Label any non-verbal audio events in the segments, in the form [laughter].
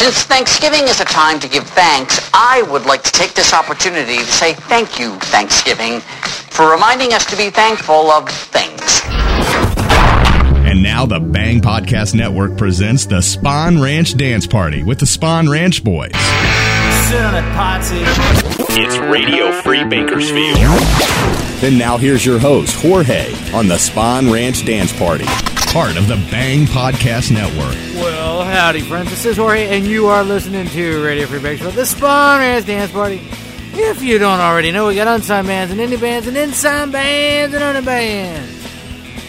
Since Thanksgiving is a time to give thanks, I would like to take this opportunity to say thank you, Thanksgiving, for reminding us to be thankful of things. And now the Bang Podcast Network presents the Spahn Ranch Dance Party with the Spahn Ranch Boys. Sit on a party. It's Radio Free Bakersfield. Then now here's your host, Jorge, on the Spahn Ranch Dance Party, part of the Bang Podcast Network. Well, howdy, friends. This is Jorge, and you are listening to Radio Free Bakersfield, the Spahn Ranch Dance Party. If you don't already know, we got unsigned bands and indie bands and inside bands and under bands.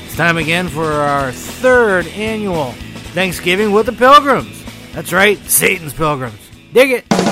It's time again for our third annual Thanksgiving with the Pilgrims. That's right, Satan's Pilgrims. Dig it.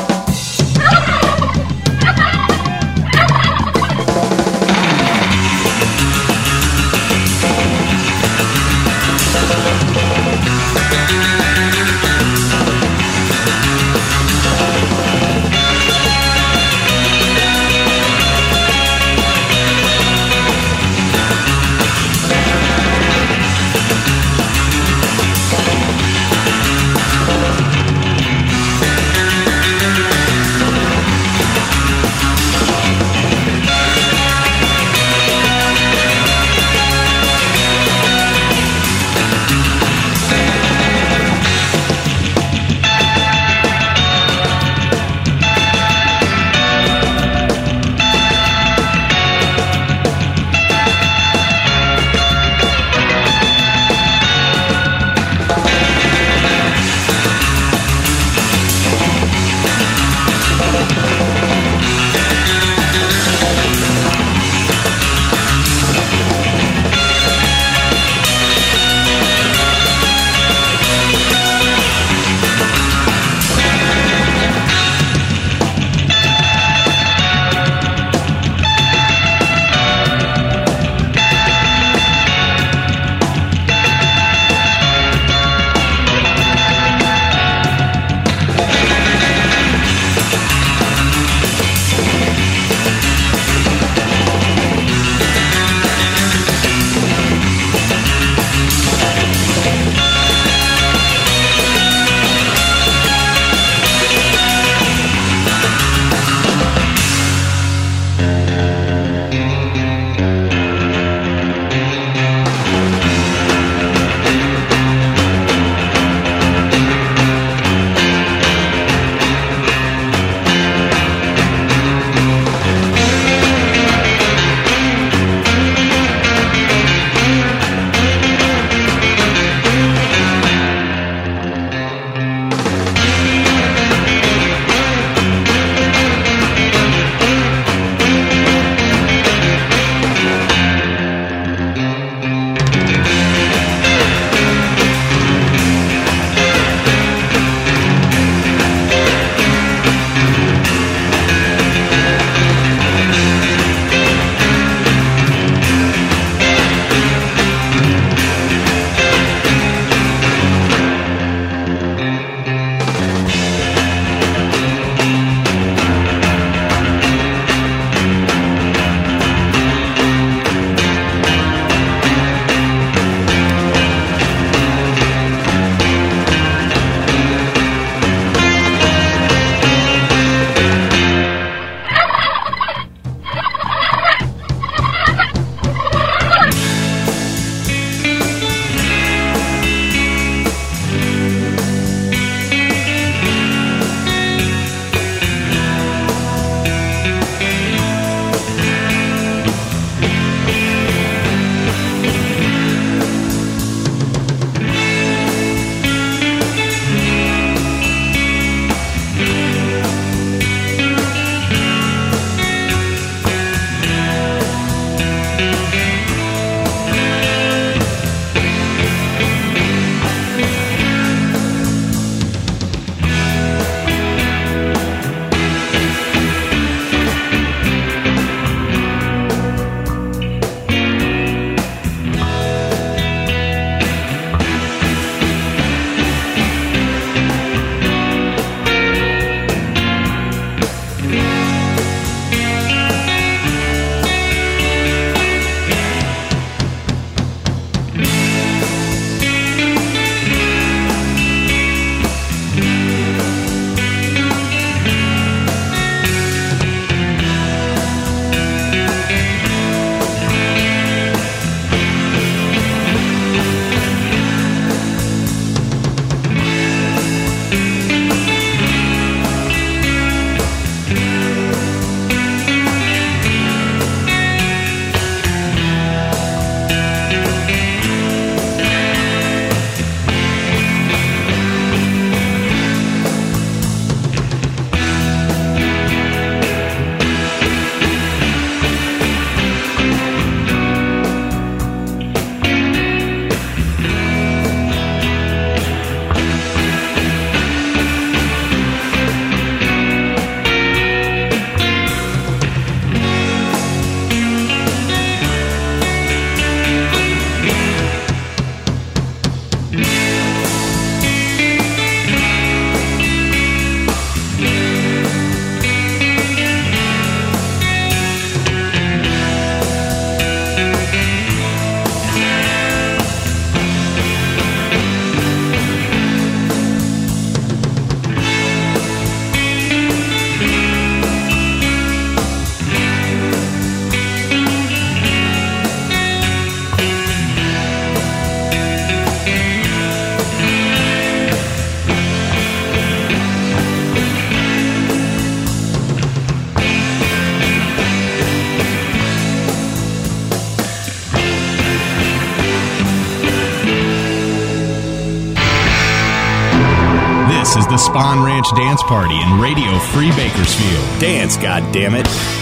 Spahn Ranch Dance Party in Radio Free Bakersfield. Dance, goddammit. Thank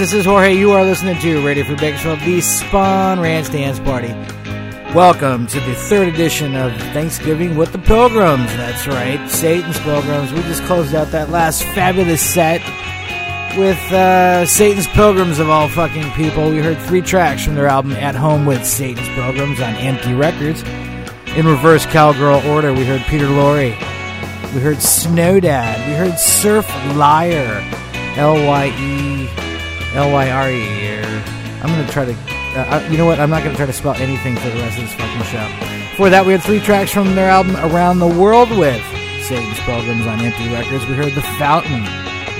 This is Jorge. You are listening to Radio Free Bakersfield, the Spahn Ranch Dance Party. Welcome to the third edition of Thanksgiving with the Pilgrims. That's right, Satan's Pilgrims. We just closed out that last fabulous set with uh, Satan's Pilgrims of all fucking people. We heard three tracks from their album At Home with Satan's Pilgrims on Empty Records. In reverse cowgirl order, we heard Peter Lorre. We heard Snow Dad. We heard Surf Lyre. L Y E L Y R E. I'm gonna try to. Uh, you know what? I'm not gonna try to spell anything for the rest of this fucking show. Before that, we had three tracks from their album Around the World with Satan's Pilgrims on Empty Records. We heard The Fountain.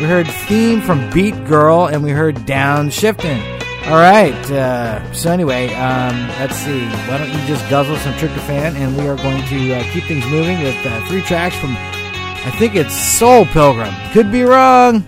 We heard Theme from Beat Girl, and we heard Downshifting. All right. Uh, so anyway, um, let's see. Why don't you just guzzle some tryptophan, and we are going to uh, keep things moving with uh, three tracks from. I think it's Soul Pilgrim. Could be wrong.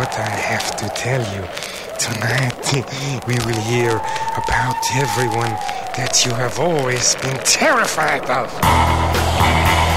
What I have to tell you. Tonight, [laughs] we will hear about everyone that you have always been terrified of.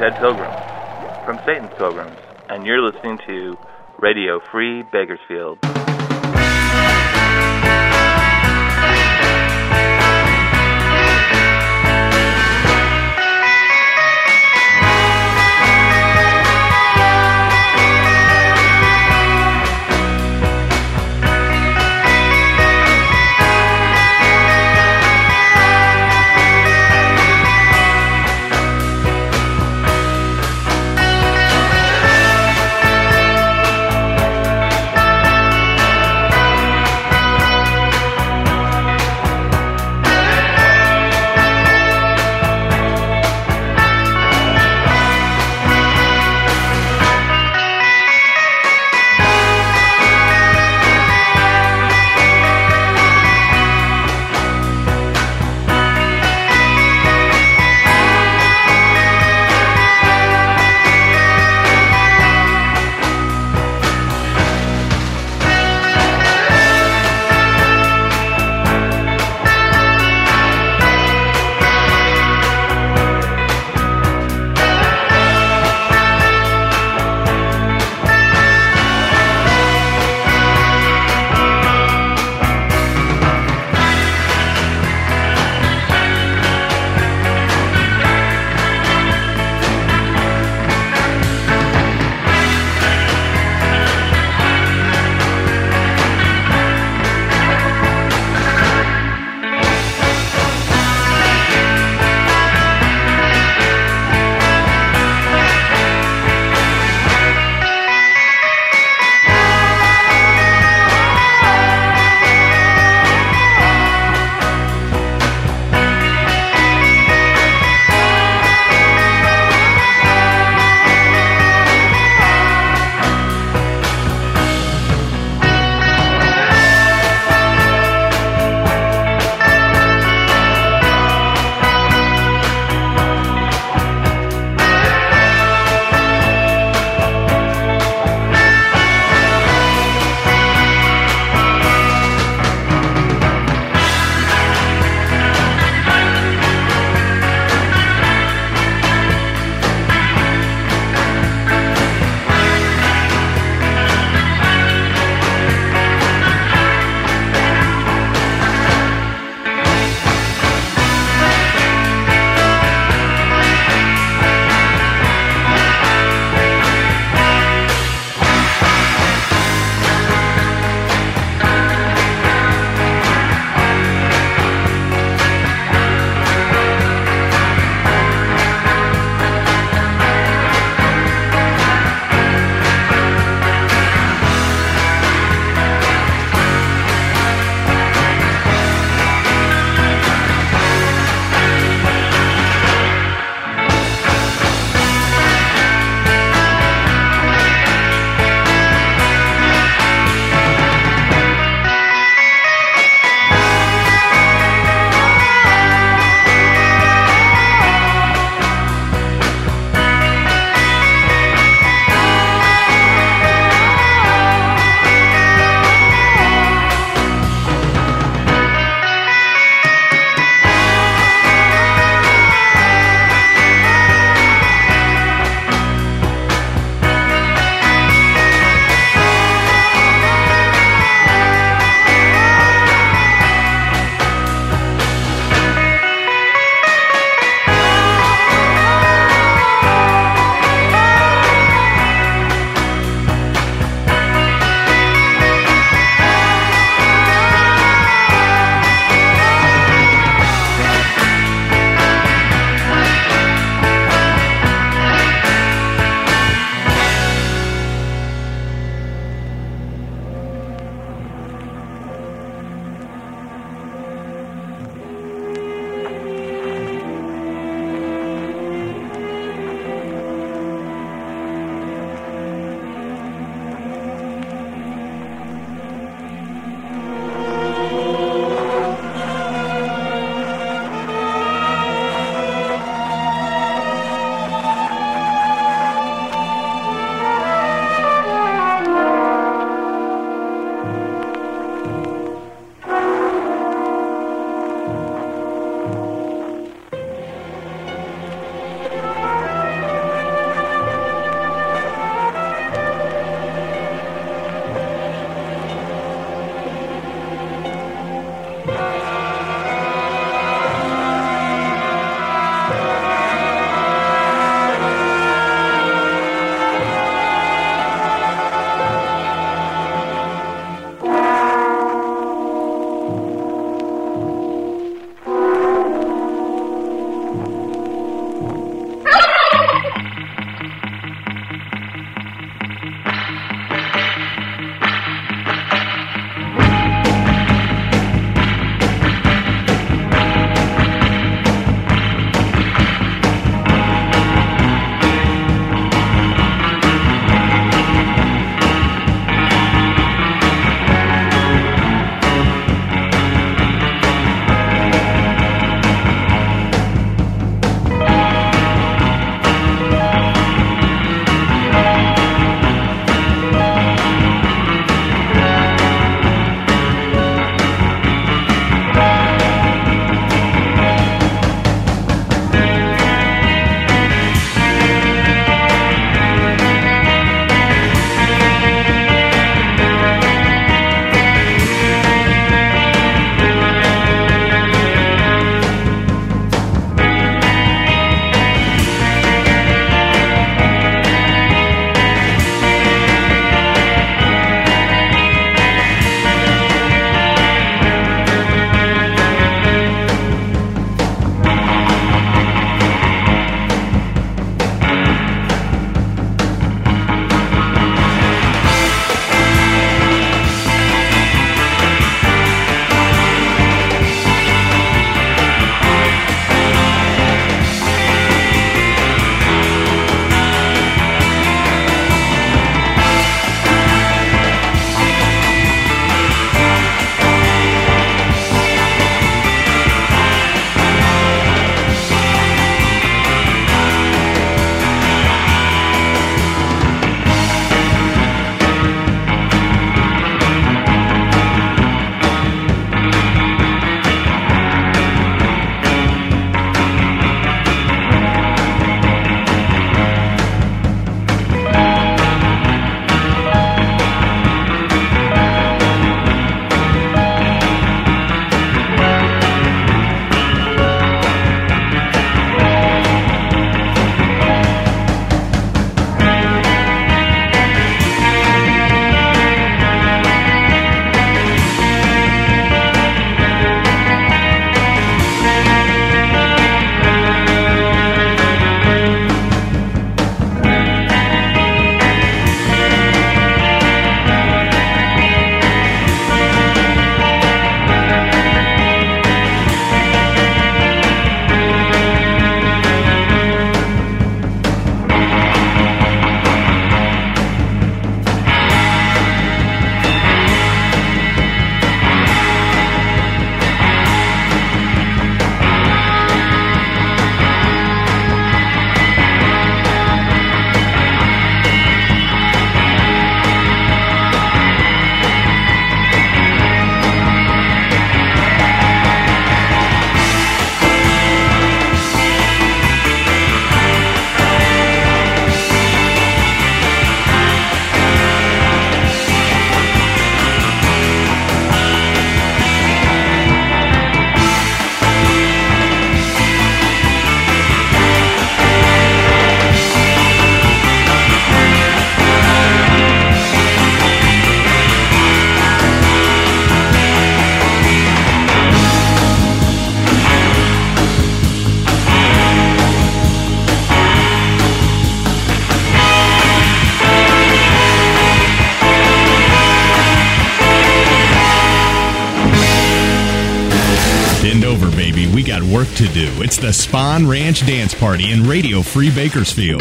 Ted Pilgrim from Satan's Pilgrims, and you're listening to Radio Free Bakersfield. The Spahn Ranch Dance Party in Radio Free Bakersfield.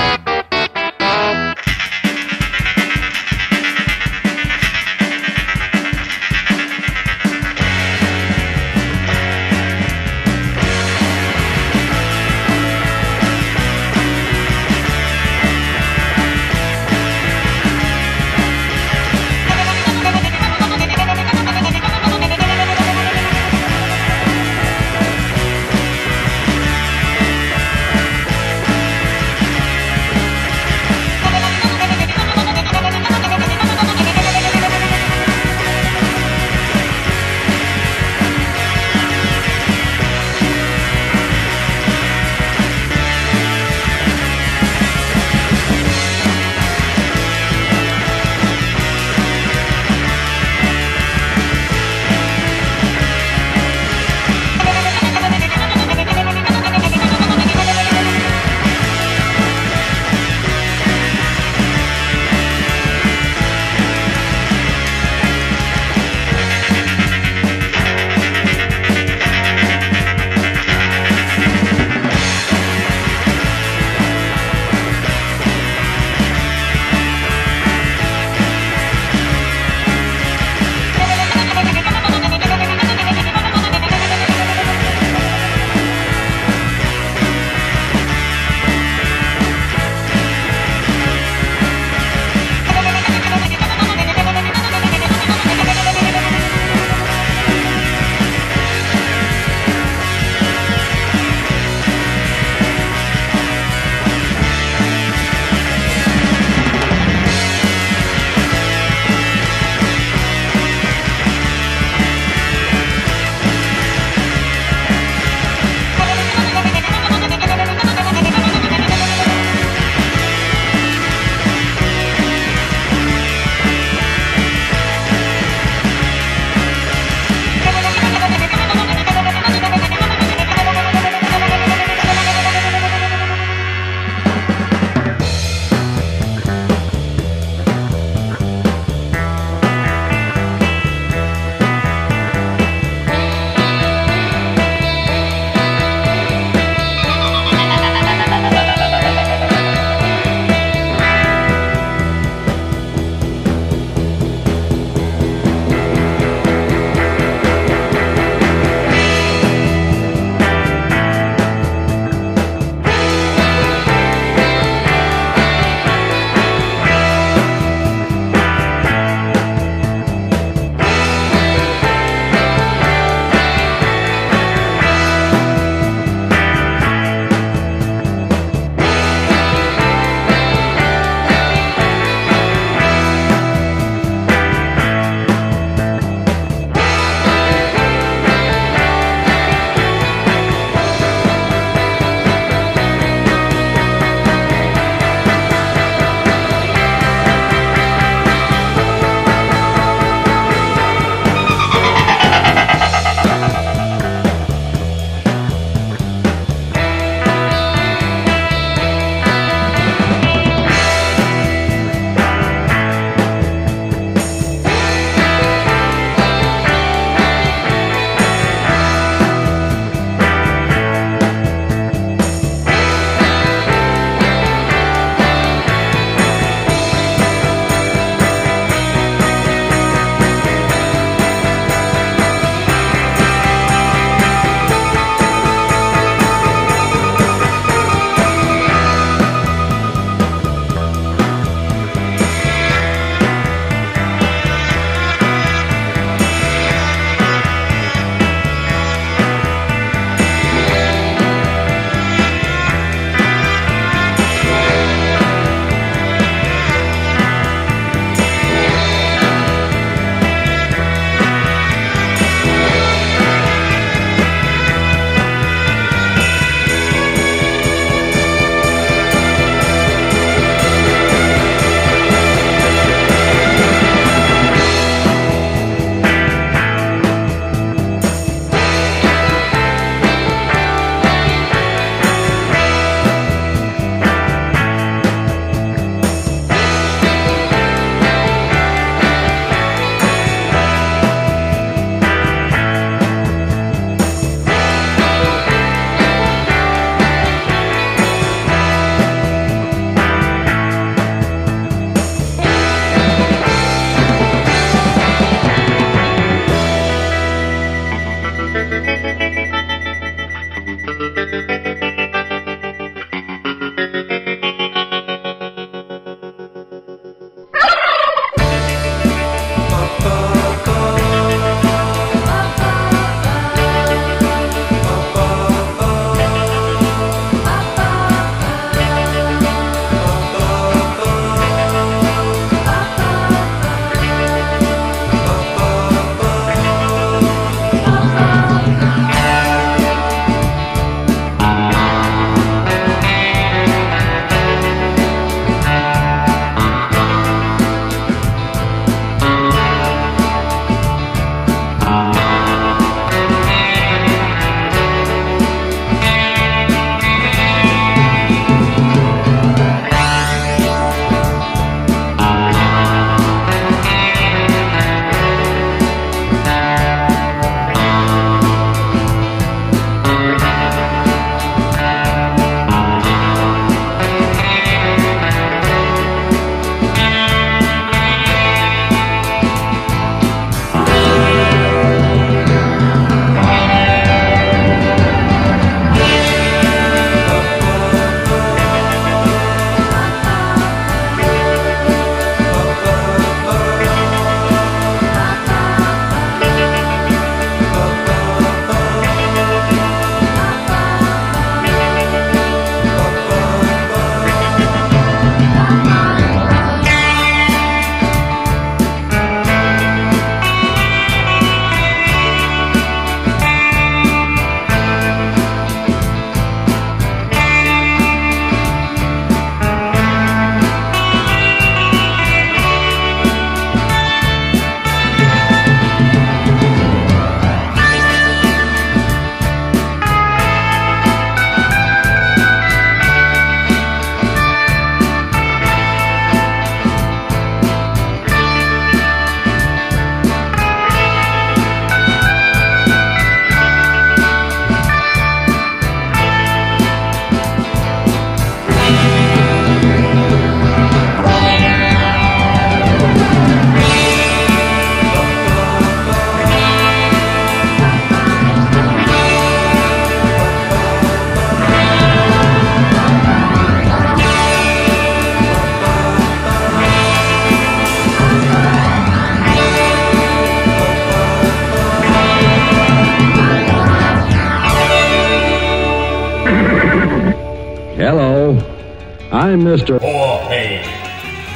I'm Mr. Jorge.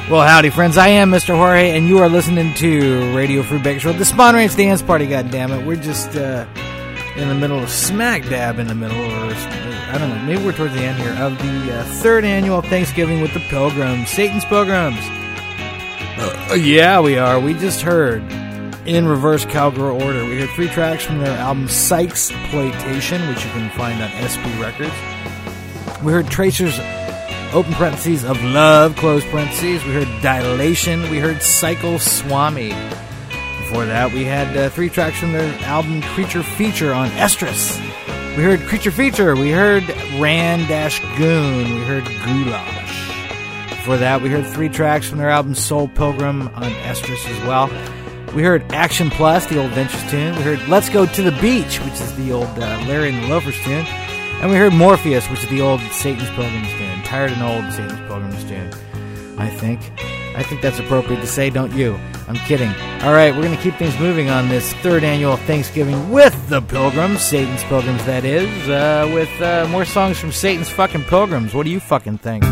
Well, howdy, friends. I am Mr. Jorge, and you are listening to Radio Free Bakersfield, the Spahn Ranch Dance Party. God damn it, we're just uh, in the middle of smack dab in the middle, or I don't know, maybe we're towards the end here of the uh, third annual Thanksgiving with the Pilgrims, Satan's Pilgrims. Uh, yeah, we are. We just heard in reverse cowgirl order. We heard three tracks from their album Psychsploitation, which you can find on SB Records. We heard Tracers open parentheses of love, close parentheses. We heard Dilation. We heard Cycle Swami. Before that, we had uh, three tracks from their album Creature Feature on Estrus. We heard Creature Feature. We heard Ran Dash Goon. We heard Goulash. Before that, we heard three tracks from their album Soul Pilgrim on Estrus as well. We heard Action Plus, the old Ventures tune. We heard Let's Go to the Beach, which is the old uh, Larry and the Loafers tune. And we heard Morpheus, which is the old Satan's Pilgrims tune. Tired and old Satan's Pilgrims tune. I think. I think that's appropriate to say, don't you? I'm kidding. All right, we're going to keep things moving on this third annual Thanksgiving with the Pilgrims, Satan's Pilgrims, that is, uh, with uh, more songs from Satan's fucking Pilgrims. What do you fucking think?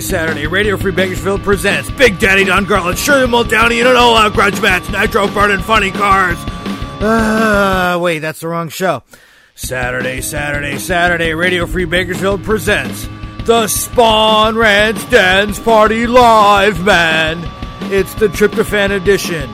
Saturday. Radio Free Bakersfield presents Big Daddy Don Garlits, Shirley Muldowney in an all-out grudge match, Nitro Burning Funny Cars. Uh, wait, that's the wrong show. Saturday, Saturday, Saturday. Radio Free Bakersfield presents the Spahn Ranch Dance Party Live, man. It's the Tryptophan edition.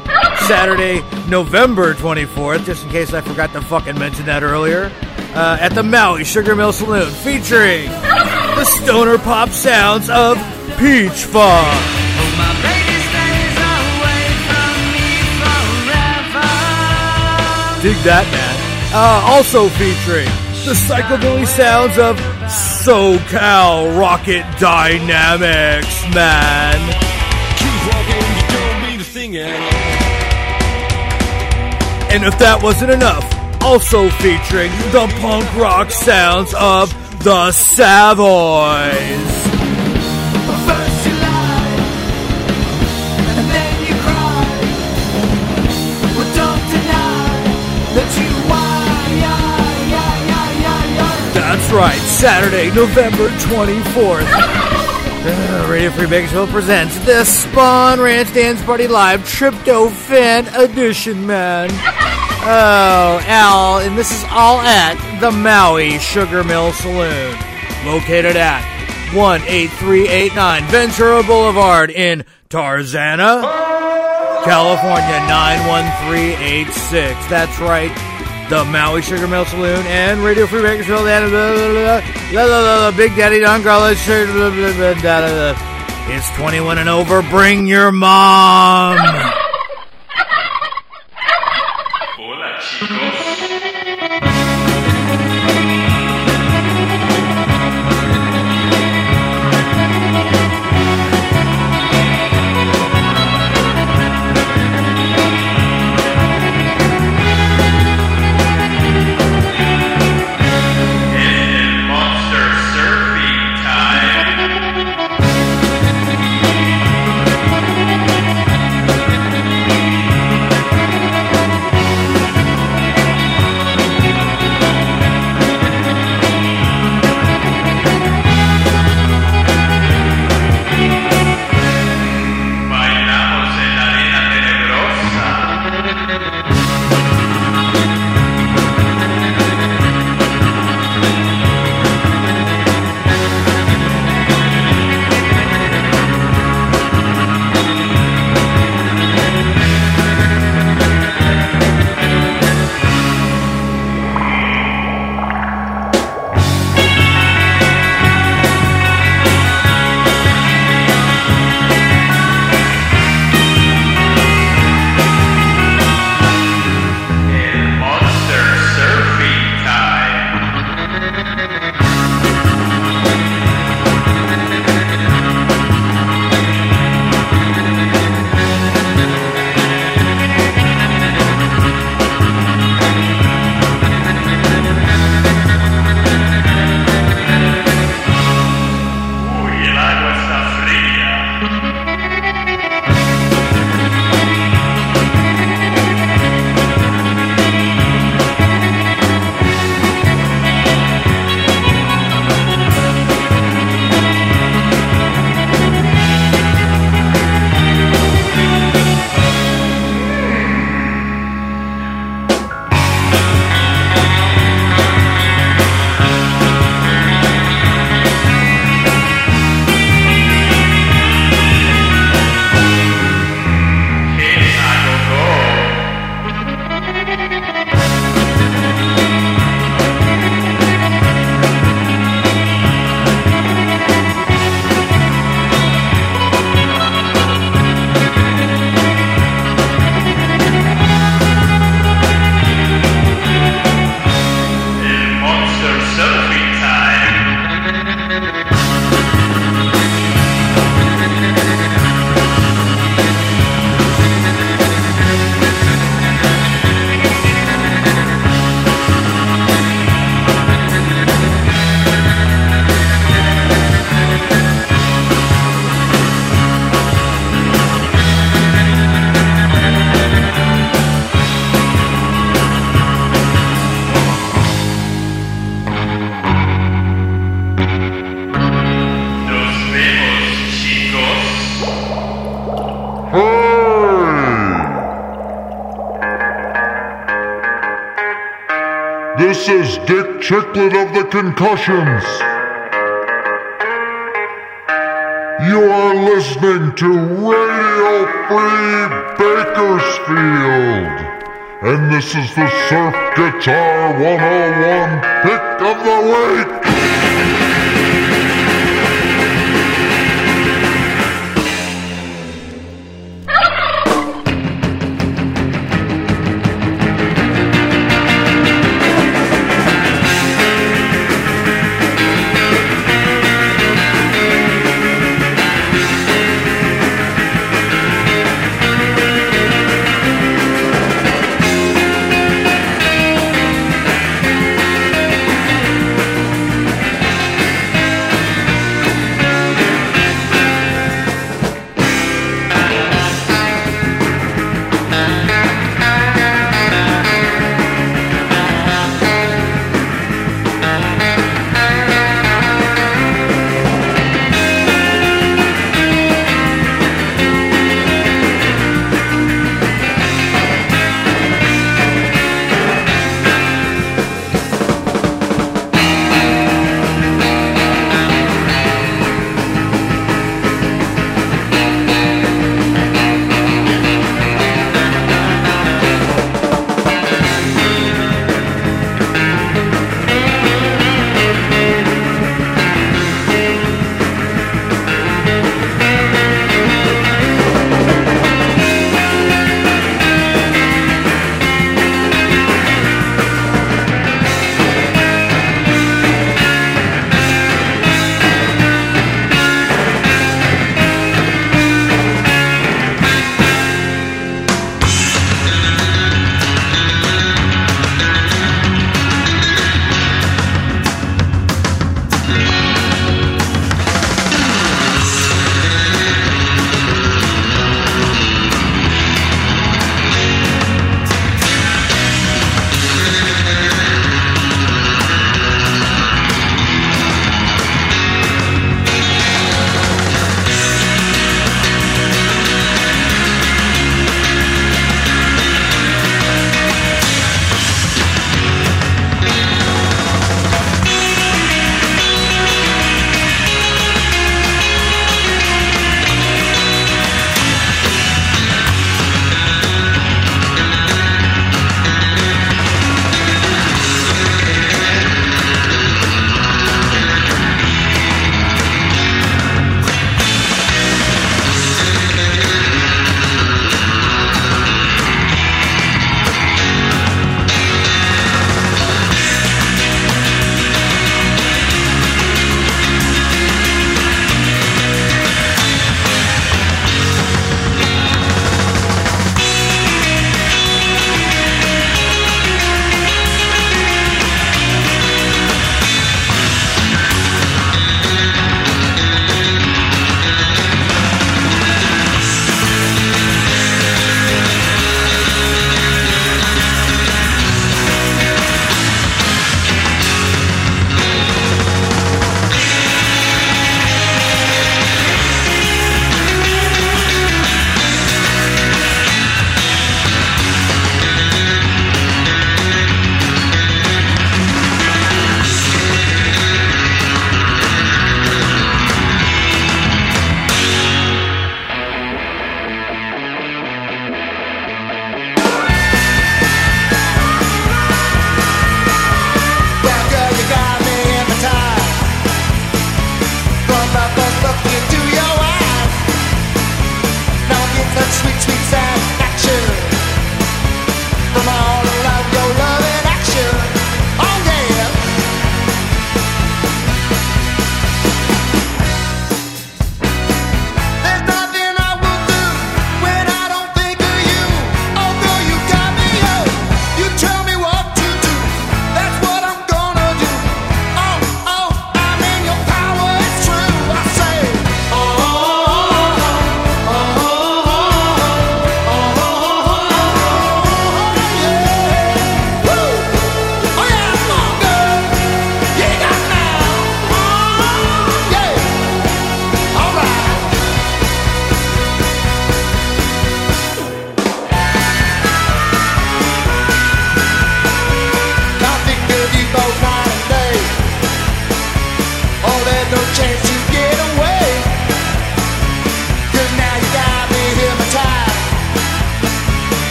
Saturday, November 24th, just in case I forgot to fucking mention that earlier, uh, at the Maui Sugar Mill Saloon, featuring the stoner pop sounds of Peach Funk. Dig that, man. Uh, also featuring the psychobilly sounds of SoCal Rocket Dynamics, man. And if that wasn't enough, also featuring the punk rock sounds of the Savoys. That's right, Saturday, November 24th. Uh, Radio Free Bakersfield presents the Spahn Ranch Dance Party Live Tryptophan Edition, man. Oh, Al, and this is all at the Maui Sugar Mill Saloon, located at 18389 Ventura Boulevard in Tarzana, California 91386. That's right. The Maui Sugar Mill Saloon and Radio Free Bakersfield and blah, blah, blah, Big Daddy Don Garlits. It's 21 and over. Bring your mom. Hola. This is Dick Chicklet of the Concussions. You are listening to Radio Free Bakersfield. And this is the Surf Guitar 101 Pick of the Week.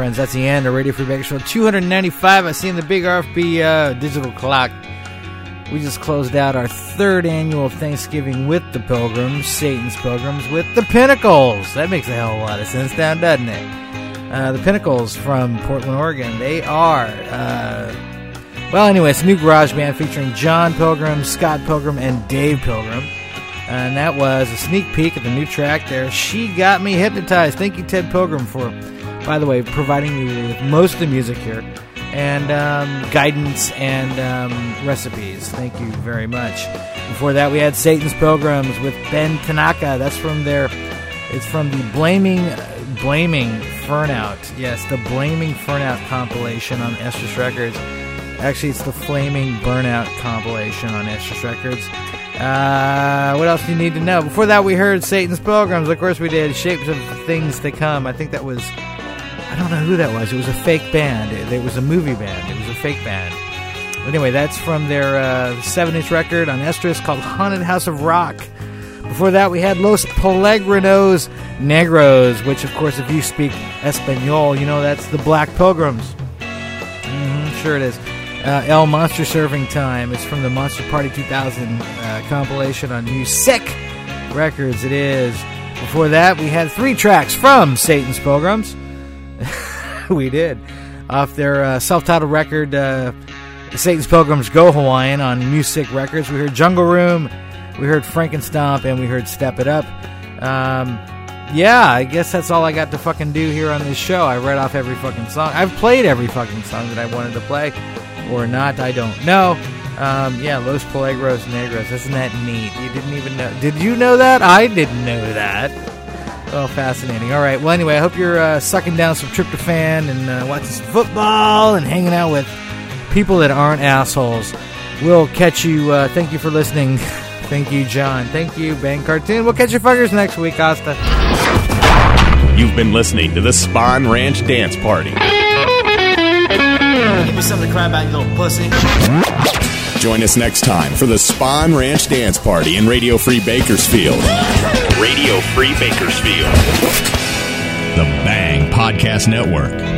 Friends. That's the end of Radio Free Bakersfield 295. I see in the big RFB uh, digital clock. We just closed out our third annual Thanksgiving with the Pilgrims, Satan's Pilgrims, with the Pinnacles. That makes a hell of a lot of sense now, doesn't it? Uh, the Pinnacles from Portland, Oregon. They are, uh, well, anyway, it's a new garage band featuring John Pilgrim, Scott Pilgrim, and Dave Pilgrim. And that was a sneak peek of the new track there. She Got Me Hypnotized. Thank you, Ted Pilgrim, for, by the way, providing me with most of the music here and um, guidance and um, recipes. Thank you very much. Before that, we had Satan's Pilgrims with Ben Tanaka. That's from their. It's from the Blaming Blaming Furnout. Yes, the Blaming Furnout compilation on Estrus Records. Actually, it's the Flaming Burnout compilation on Estrus Records. Uh, what else do you need to know? Before that, we heard Satan's Pilgrims. Of course, we did Shapes of Things to Come. I think that was I don't know who that was. It was a fake band. It, it was a movie band. It was a fake band. Anyway, that's from their uh, seven-inch record on Estrus called "Haunted House of Rock." Before that, we had Los Peregrinos Negros, which, of course, if you speak Espanol, you know that's the Black Pilgrims. Mm-hmm, sure it is. Uh, El Monster Serving Time. It's from the Monster Party 2000 uh, compilation on Musick Records. It is. Before that, we had three tracks from Satan's Pilgrims. [laughs] we did. Off their uh, self titled record, uh, Satan's Pilgrims Go Hawaiian on Musick Records. We heard Jungle Room, we heard Frankenstomp, and we heard Step It Up. Um, yeah, I guess that's all I got to fucking do here on this show. I read off every fucking song. I've played every fucking song that I wanted to play, or not, I don't know. Um, yeah, Los Peligros Negros. Isn't that neat? You didn't even know. Did you know that? I didn't know that. Oh, fascinating. All right. Well, anyway, I hope you're uh, sucking down some tryptophan and uh, watching some football and hanging out with people that aren't assholes. We'll catch you. Uh, thank you for listening. [laughs] thank you, John. Thank you, Bang Cartoon. We'll catch you fuckers next week, Asta. You've been listening to the Spahn Ranch Dance Party. Give me something to cry about, you little pussy. Join us next time for the Spahn Ranch Dance Party in Radio Free Bakersfield. Radio Free Bakersfield. The Bang Podcast Network.